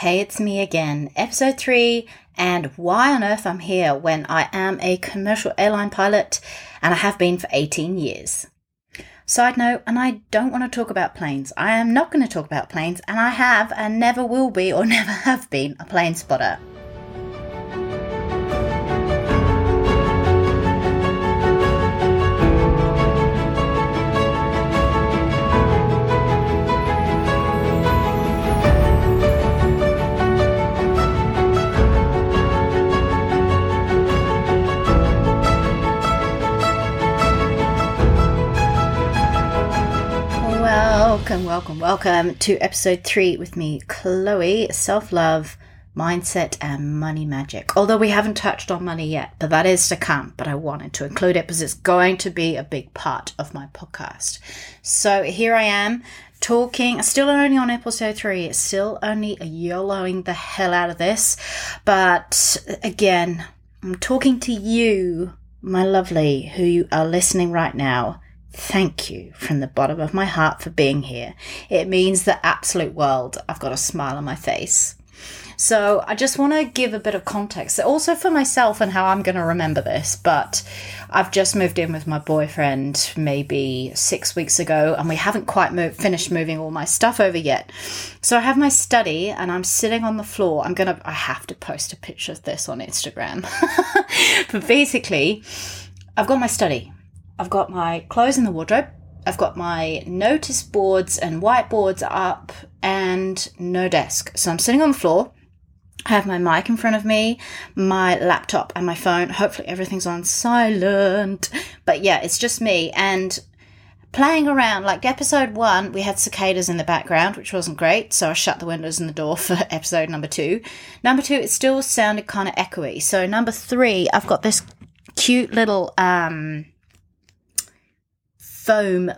Hey, it's me again, episode 3, and why on earth I'm here when I am a commercial airline pilot and I have been for 18 years. Side note, and I don't want to talk about planes. I am not going to talk about planes, and I have and never will be or never have been a plane spotter. Welcome, welcome, welcome to episode three with me, Chloe, self love, mindset, and money magic. Although we haven't touched on money yet, but that is to come. But I wanted to include it because it's going to be a big part of my podcast. So here I am talking, still only on episode three, still only YOLOing the hell out of this. But again, I'm talking to you, my lovely, who are listening right now Thank you from the bottom of my heart for being here. It means the absolute world. I've got a smile on my face. So I just want to give a bit of context, also for myself and how I'm going to remember this. But I've just moved in with my boyfriend maybe six weeks ago, and we haven't quite moved, finished moving all my stuff over yet. So I have my study, and I'm sitting on the floor. I'm gonna, I have to post a picture of this on Instagram. but basically, I've got my study I've got my clothes in the wardrobe. I've got my notice boards and whiteboards up and no desk. So I'm sitting on the floor. I have my mic in front of me, my laptop and my phone. Hopefully everything's on silent. But yeah, it's just me and playing around. Like episode one, we had cicadas in the background, which wasn't great. So I shut the windows and the door for episode number two. Number two, it still sounded kind of echoey. So number three, I've got this cute little um foam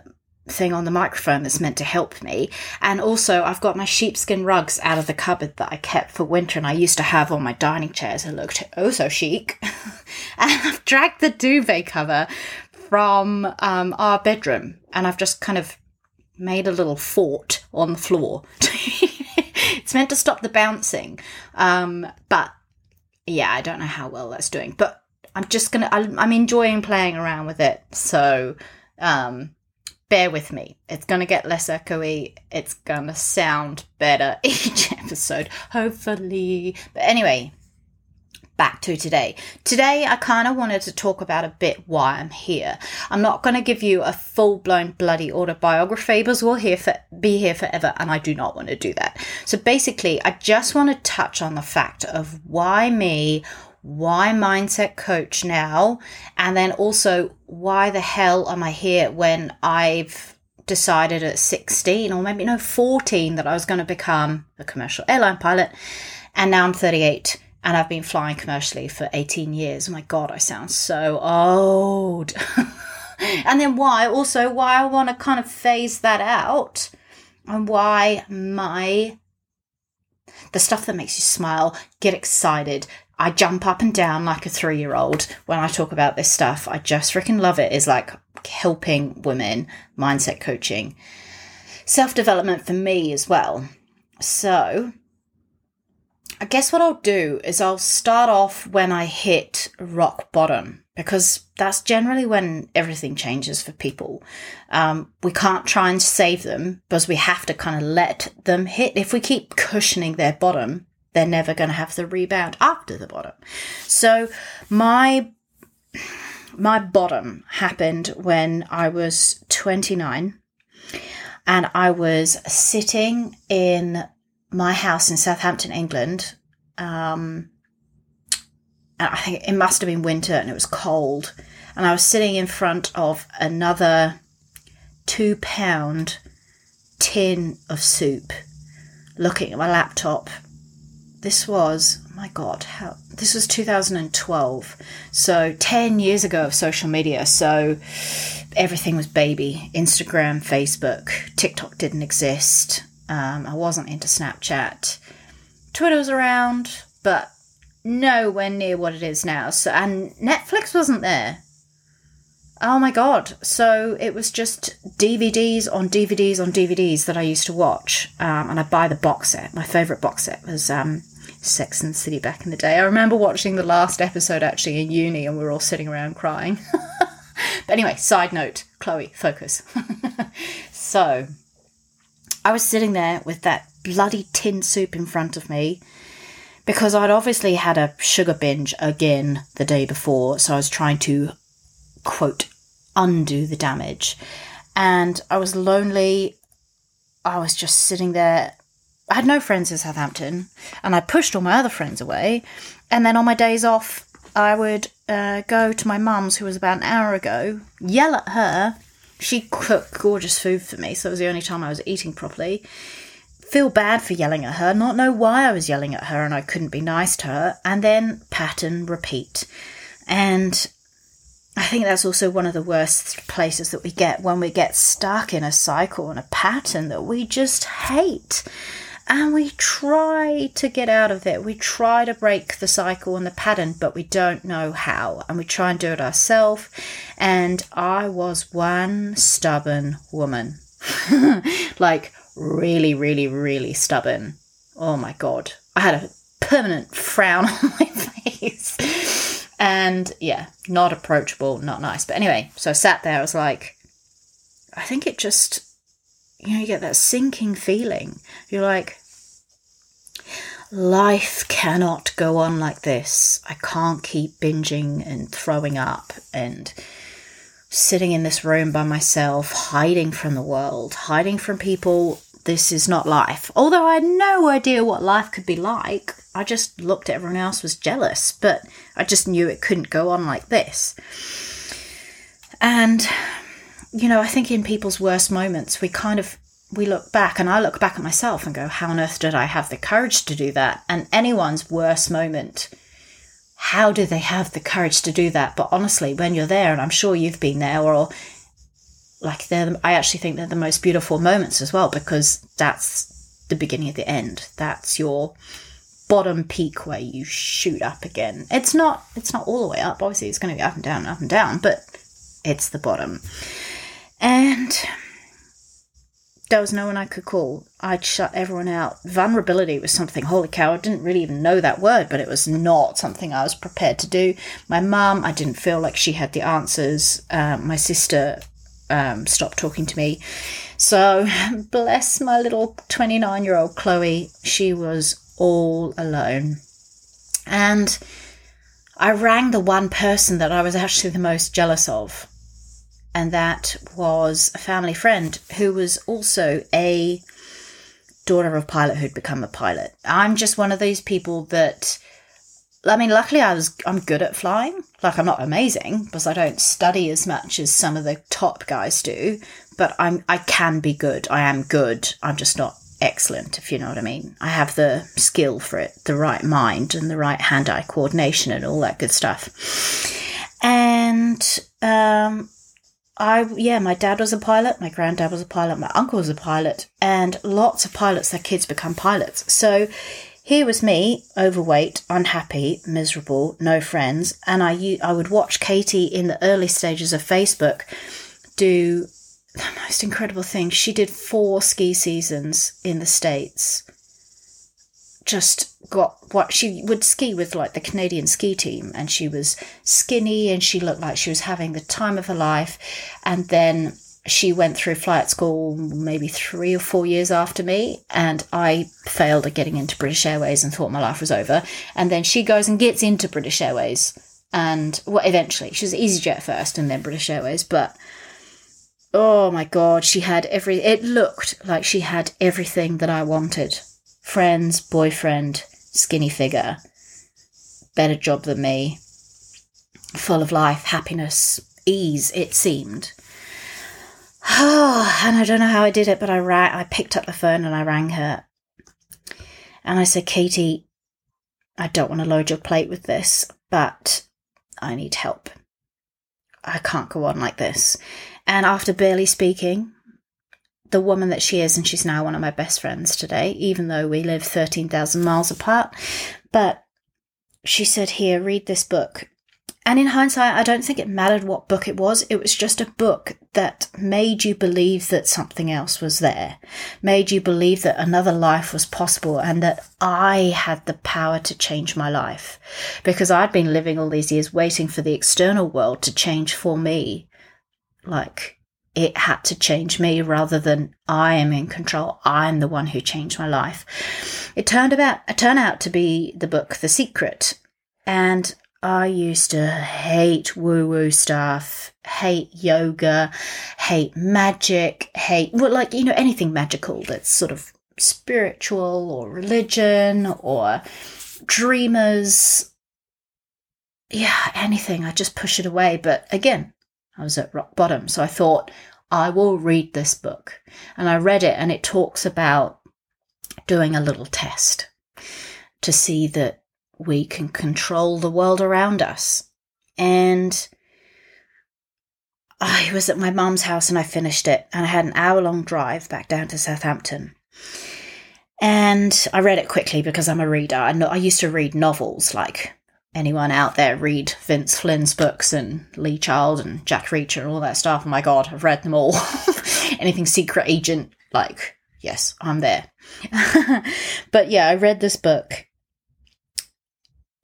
thing on the microphone that's meant to help me. And also, I've got my sheepskin rugs out of the cupboard that I kept for winter and I used to have on my dining chairs and looked oh so chic. and I've dragged the duvet cover from um, our bedroom and I've just kind of made a little fort on the floor. it's meant to stop the bouncing. Um, but yeah, I don't know how well that's doing. But I'm just gonna, I'm enjoying playing around with it. So, um, bear with me. It's going to get less echoey. It's going to sound better each episode, hopefully. But anyway, back to today. Today, I kind of wanted to talk about a bit why I'm here. I'm not going to give you a full blown bloody autobiography because we'll here for, be here forever, and I do not want to do that. So basically, I just want to touch on the fact of why me, why mindset coach now? And then also, why the hell am I here when I've decided at 16 or maybe no 14 that I was going to become a commercial airline pilot and now I'm 38 and I've been flying commercially for 18 years. Oh my god, I sound so old. and then why also why I want to kind of phase that out and why my the stuff that makes you smile, get excited, I jump up and down like a three year old when I talk about this stuff. I just freaking love it. Is like helping women, mindset coaching, self development for me as well. So, I guess what I'll do is I'll start off when I hit rock bottom because that's generally when everything changes for people. Um, we can't try and save them because we have to kind of let them hit. If we keep cushioning their bottom, they're never going to have the rebound after the bottom. So my my bottom happened when I was 29 and I was sitting in my house in Southampton, England. Um, and I think it must have been winter and it was cold. And I was sitting in front of another two pound tin of soup, looking at my laptop this was my god how this was 2012 so 10 years ago of social media. So everything was baby. Instagram facebook tiktok didn't exist. Um, i wasn't into snapchat. Twitter was around but nowhere near what it is now. So and netflix wasn't there. Oh my god! So it was just DVDs on DVDs on DVDs that I used to watch, um, and I buy the box set. My favorite box set was um, Sex and City back in the day. I remember watching the last episode actually in uni, and we were all sitting around crying. but anyway, side note, Chloe, focus. so I was sitting there with that bloody tin soup in front of me because I'd obviously had a sugar binge again the day before, so I was trying to quote undo the damage. And I was lonely. I was just sitting there. I had no friends in Southampton, and I pushed all my other friends away. And then on my days off, I would uh, go to my mum's, who was about an hour ago, yell at her. She cooked gorgeous food for me, so it was the only time I was eating properly feel bad for yelling at her, not know why I was yelling at her and I couldn't be nice to her, and then pattern repeat. And I think that's also one of the worst places that we get when we get stuck in a cycle and a pattern that we just hate. And we try to get out of it. We try to break the cycle and the pattern, but we don't know how. And we try and do it ourselves. And I was one stubborn woman. like, really, really, really stubborn. Oh my God. I had a permanent frown on my face. And yeah, not approachable, not nice. But anyway, so I sat there, I was like, I think it just, you know, you get that sinking feeling. You're like, life cannot go on like this. I can't keep binging and throwing up and sitting in this room by myself, hiding from the world, hiding from people. This is not life. Although I had no idea what life could be like, I just looked at everyone else, was jealous, but I just knew it couldn't go on like this. And, you know, I think in people's worst moments, we kind of we look back and I look back at myself and go, how on earth did I have the courage to do that? And anyone's worst moment how do they have the courage to do that? But honestly, when you're there, and I'm sure you've been there, or like they're, I actually think they're the most beautiful moments as well because that's the beginning of the end. That's your bottom peak where you shoot up again. It's not, it's not all the way up. Obviously, it's going to be up and down, up and down, but it's the bottom. And there was no one I could call. I'd shut everyone out. Vulnerability was something, holy cow, I didn't really even know that word, but it was not something I was prepared to do. My mum, I didn't feel like she had the answers. Um, my sister um, stopped talking to me. So, bless my little 29 year old Chloe, she was all alone. And I rang the one person that I was actually the most jealous of and that was a family friend who was also a daughter of pilot who'd become a pilot. I'm just one of those people that I mean, luckily I was I'm good at flying. Like I'm not amazing because I don't study as much as some of the top guys do, but I'm I can be good. I am good. I'm just not excellent, if you know what I mean. I have the skill for it, the right mind and the right hand-eye coordination and all that good stuff. And um, I yeah, my dad was a pilot, my granddad was a pilot, my uncle was a pilot, and lots of pilots, their kids become pilots. So here was me, overweight, unhappy, miserable, no friends, and I I would watch Katie in the early stages of Facebook do the most incredible thing. She did four ski seasons in the States. Just got what she would ski with like the Canadian ski team and she was skinny and she looked like she was having the time of her life. And then she went through flight school maybe three or four years after me and I failed at getting into British Airways and thought my life was over. And then she goes and gets into British Airways and well eventually. She was EasyJet first and then British Airways but oh my god she had every it looked like she had everything that I wanted friends boyfriend skinny figure, better job than me, full of life, happiness, ease, it seemed. Oh, and I don't know how I did it, but I rang, I picked up the phone and I rang her. And I said, Katie, I don't want to load your plate with this, but I need help. I can't go on like this. And after barely speaking, the woman that she is, and she's now one of my best friends today, even though we live 13,000 miles apart. But she said, Here, read this book. and in hindsight, I don't think it mattered what book it was. It was just a book that made you believe that something else was there, made you believe that another life was possible and that I had the power to change my life. Because I'd been living all these years waiting for the external world to change for me. Like, it had to change me rather than I am in control. I'm the one who changed my life. It turned about, it turned out to be the book The Secret. And I used to hate woo woo stuff, hate yoga, hate magic, hate, well, like, you know, anything magical that's sort of spiritual or religion or dreamers. Yeah, anything. I just push it away. But again, I was at rock bottom. So I thought, I will read this book. And I read it, and it talks about doing a little test to see that we can control the world around us. And I was at my mum's house and I finished it, and I had an hour long drive back down to Southampton. And I read it quickly because I'm a reader. I, I used to read novels like anyone out there read Vince Flynn's books and Lee Child and Jack Reacher and all that stuff. Oh my god, I've read them all. Anything secret agent, like, yes, I'm there. but yeah, I read this book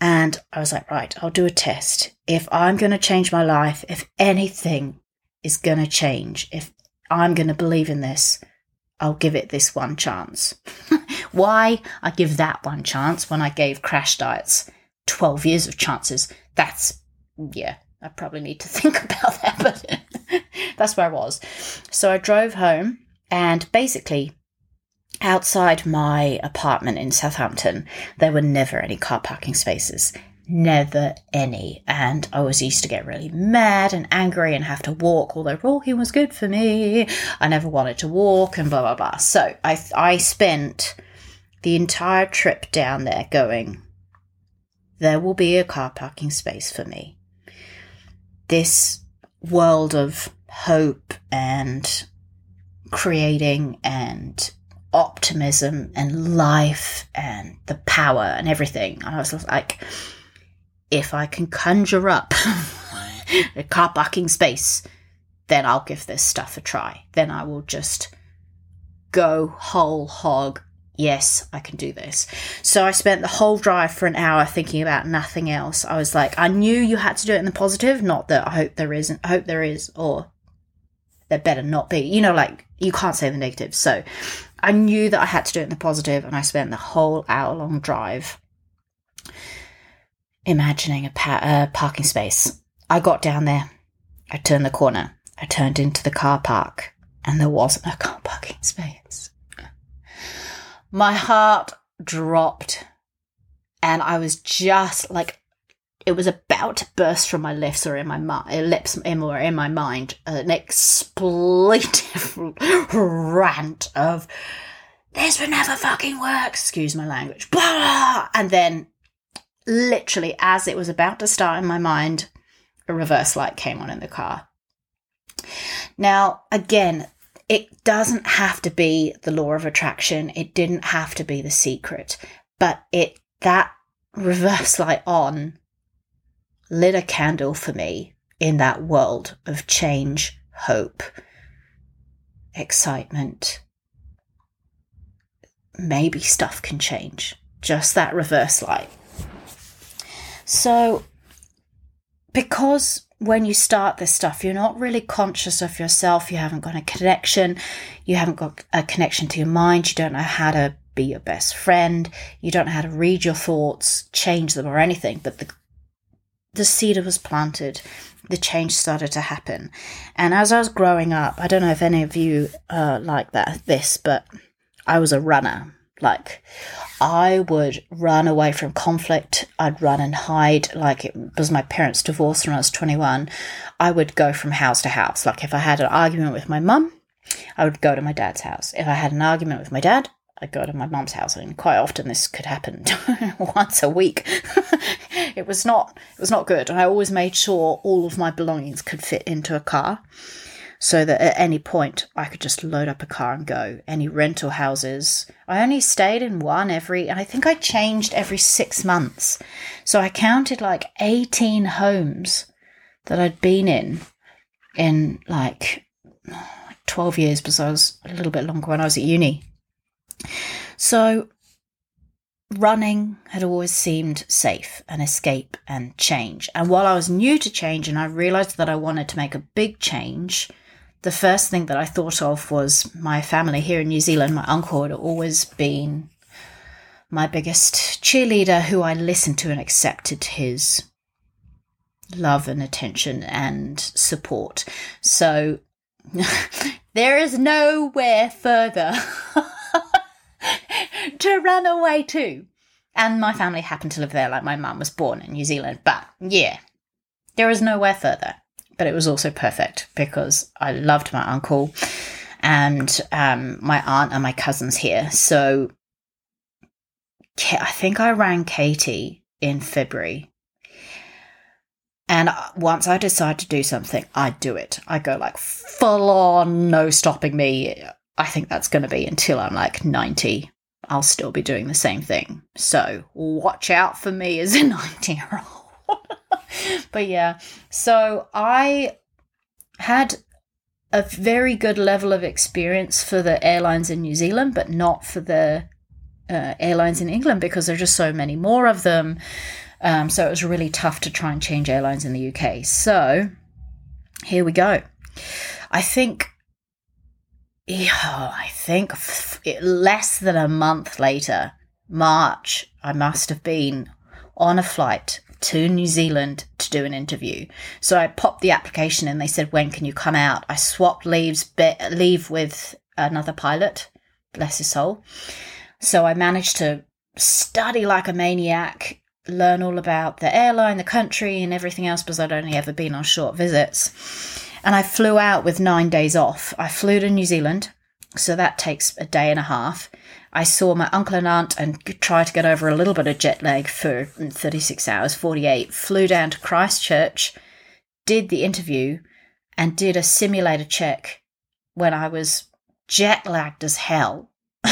and I was like, right, I'll do a test. If I'm going to change my life, if anything is going to change, if I'm going to believe in this, I'll give it this one chance. Why I give that one chance when I gave crash diets 12 years of chances, that's, yeah, I probably need to think about that, but that's where I was. So I drove home and basically outside my apartment in Southampton, there were never any car parking spaces. Never any. And I was used to get really mad and angry and have to walk, although oh, walking was good for me. I never wanted to walk and blah, blah, blah. So I, I spent the entire trip down there going, there will be a car parking space for me. This world of hope and creating and optimism and life and the power and everything. And I was like, if I can conjure up a car parking space, then I'll give this stuff a try. Then I will just go whole hog. Yes, I can do this. So I spent the whole drive for an hour thinking about nothing else. I was like, I knew you had to do it in the positive, not that I hope there isn't, I hope there is, or there better not be. You know, like you can't say the negative. So I knew that I had to do it in the positive, and I spent the whole hour long drive imagining a, pa- a parking space. I got down there, I turned the corner, I turned into the car park, and there wasn't a car parking space. My heart dropped, and I was just like, it was about to burst from my lips or in my mi- uh, lips or in my mind an expletive rant of this would never fucking work excuse my language blah and then literally as it was about to start in my mind a reverse light came on in the car. Now again it doesn't have to be the law of attraction it didn't have to be the secret but it that reverse light on lit a candle for me in that world of change, hope, excitement. Maybe stuff can change. Just that reverse light. So, because when you start this stuff, you're not really conscious of yourself, you haven't got a connection, you haven't got a connection to your mind, you don't know how to be your best friend, you don't know how to read your thoughts, change them, or anything. But the the seed was planted, the change started to happen. And as I was growing up, I don't know if any of you uh, like that, this, but I was a runner. Like, I would run away from conflict. I'd run and hide. Like, it was my parents' divorce when I was 21. I would go from house to house. Like, if I had an argument with my mum, I would go to my dad's house. If I had an argument with my dad, I'd go to my mum's house, and quite often this could happen once a week. it was not it was not good, and I always made sure all of my belongings could fit into a car. So that at any point I could just load up a car and go. Any rental houses. I only stayed in one every, and I think I changed every six months. So I counted like 18 homes that I'd been in in like 12 years because I was a little bit longer when I was at uni. So running had always seemed safe and escape and change. And while I was new to change and I realized that I wanted to make a big change, the first thing that I thought of was my family here in New Zealand. My uncle had always been my biggest cheerleader who I listened to and accepted his love and attention and support. So there is nowhere further to run away to. And my family happened to live there, like my mum was born in New Zealand. But yeah, there is nowhere further. But it was also perfect because I loved my uncle and um, my aunt and my cousins here. So I think I rang Katie in February. And once I decide to do something, I do it. I go like full on, no stopping me. I think that's going to be until I'm like 90. I'll still be doing the same thing. So watch out for me as a 90 year old. but yeah, so I had a very good level of experience for the airlines in New Zealand, but not for the uh, airlines in England because there are just so many more of them. Um, so it was really tough to try and change airlines in the UK. So here we go. I think yeah, I think f- less than a month later, March, I must have been on a flight to New Zealand to do an interview. So I popped the application and they said, "When can you come out?" I swapped leaves be- leave with another pilot, bless his soul. So I managed to study like a maniac, learn all about the airline, the country, and everything else because I'd only ever been on short visits and I flew out with nine days off. I flew to New Zealand, so that takes a day and a half. I saw my uncle and aunt and tried to get over a little bit of jet lag for 36 hours, 48. Flew down to Christchurch, did the interview, and did a simulator check when I was jet lagged as hell.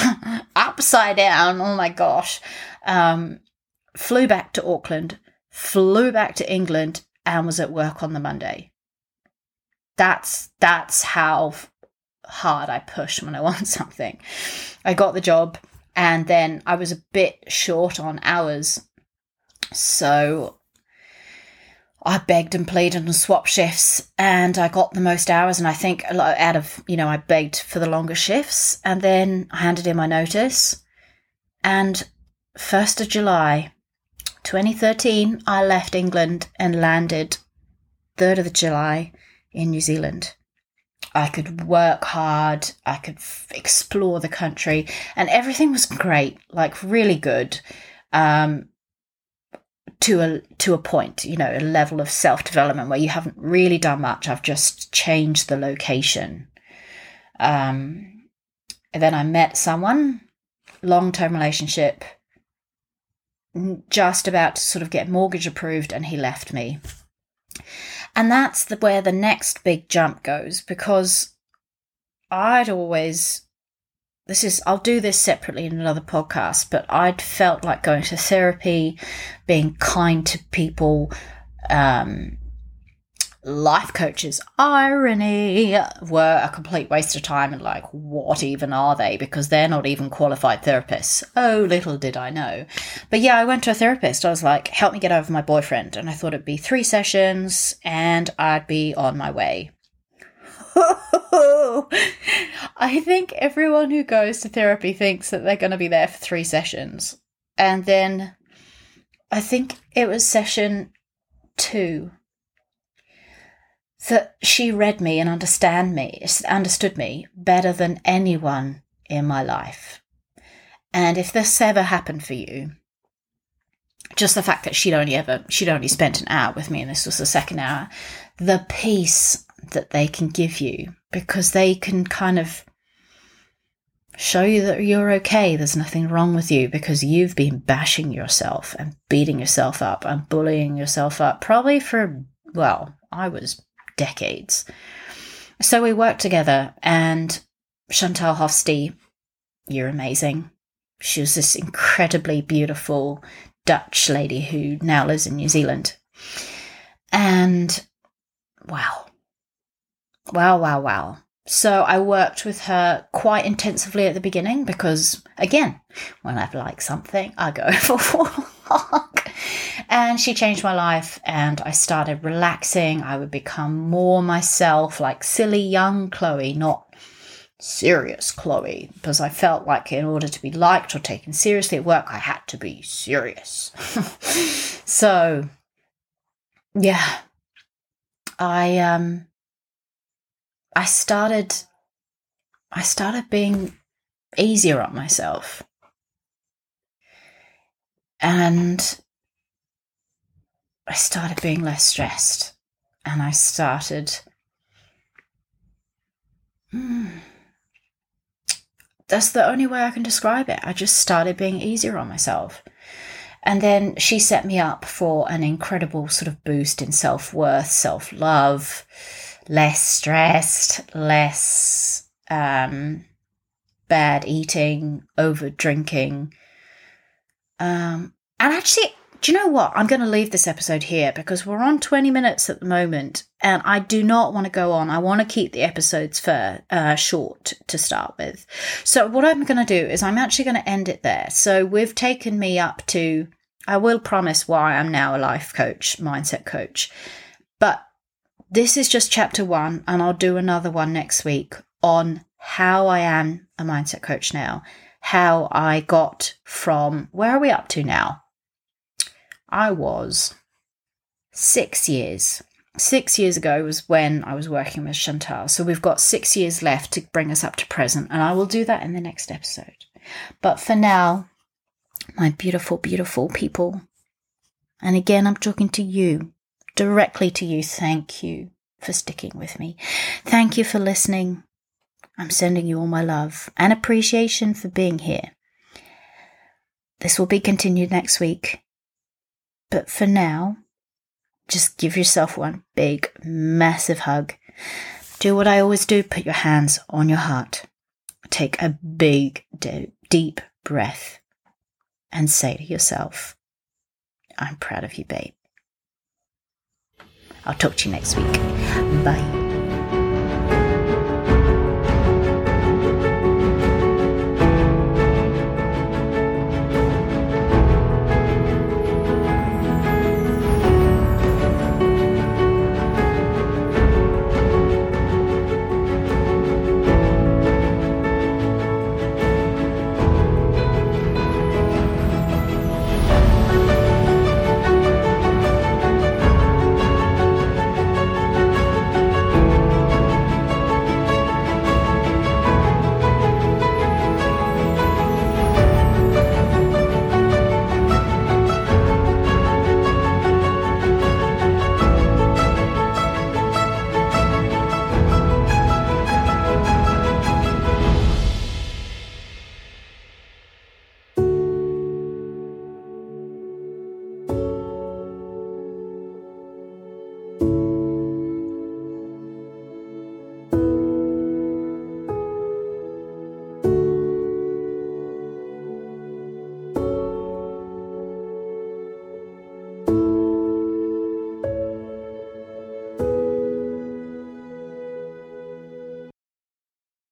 Upside down, oh my gosh. Um, flew back to Auckland, flew back to England, and was at work on the Monday that's that's how hard I push when I want something. I got the job and then I was a bit short on hours. So I begged and pleaded and swapped shifts and I got the most hours and I think out of, you know, I begged for the longer shifts and then I handed in my notice and 1st of July 2013 I left England and landed 3rd of July in New Zealand. I could work hard, I could f- explore the country, and everything was great, like really good. Um, to a to a point, you know, a level of self development where you haven't really done much. I've just changed the location. Um, and then I met someone, long term relationship, just about to sort of get mortgage approved, and he left me. And that's the, where the next big jump goes because I'd always this is I'll do this separately in another podcast, but I'd felt like going to therapy, being kind to people, um, life coaches, irony, were a complete waste of time and like, what even are they? Because they're not even qualified therapists. Oh, little did I know. But yeah, I went to a therapist. I was like, help me get over my boyfriend. And I thought it'd be three sessions and I'd be on my way. I think everyone who goes to therapy thinks that they're going to be there for three sessions. And then I think it was session two that she read me and understand me, understood me better than anyone in my life. And if this ever happened for you, just the fact that she'd only ever she'd only spent an hour with me and this was the second hour, the peace that they can give you because they can kind of show you that you're okay. There's nothing wrong with you because you've been bashing yourself and beating yourself up and bullying yourself up, probably for, well, I was decades. So we worked together, and Chantal Hofste, you're amazing. She was this incredibly beautiful Dutch lady who now lives in New Zealand. And wow. Wow, wow, wow. So I worked with her quite intensively at the beginning because, again, when I like something, I go for a walk. And she changed my life, and I started relaxing. I would become more myself, like silly young Chloe, not serious Chloe, because I felt like in order to be liked or taken seriously at work, I had to be serious. so, yeah, I um I started I started being easier on myself. And I started being less stressed. And I started. Hmm, that's the only way I can describe it. I just started being easier on myself. And then she set me up for an incredible sort of boost in self worth, self love, less stressed, less um, bad eating, over drinking. Um, and actually, do you know what? I'm going to leave this episode here because we're on 20 minutes at the moment and I do not want to go on. I want to keep the episodes for uh, short to start with. So, what I'm going to do is I'm actually going to end it there. So, we've taken me up to, I will promise why I'm now a life coach, mindset coach. But this is just chapter one, and I'll do another one next week on how I am a mindset coach now, how I got from where are we up to now? I was six years. Six years ago was when I was working with Chantal. So we've got six years left to bring us up to present, and I will do that in the next episode. But for now, my beautiful, beautiful people, and again, I'm talking to you, directly to you. Thank you for sticking with me. Thank you for listening. I'm sending you all my love and appreciation for being here. This will be continued next week. But for now, just give yourself one big, massive hug. Do what I always do put your hands on your heart. Take a big, deep breath and say to yourself, I'm proud of you, babe. I'll talk to you next week. Bye.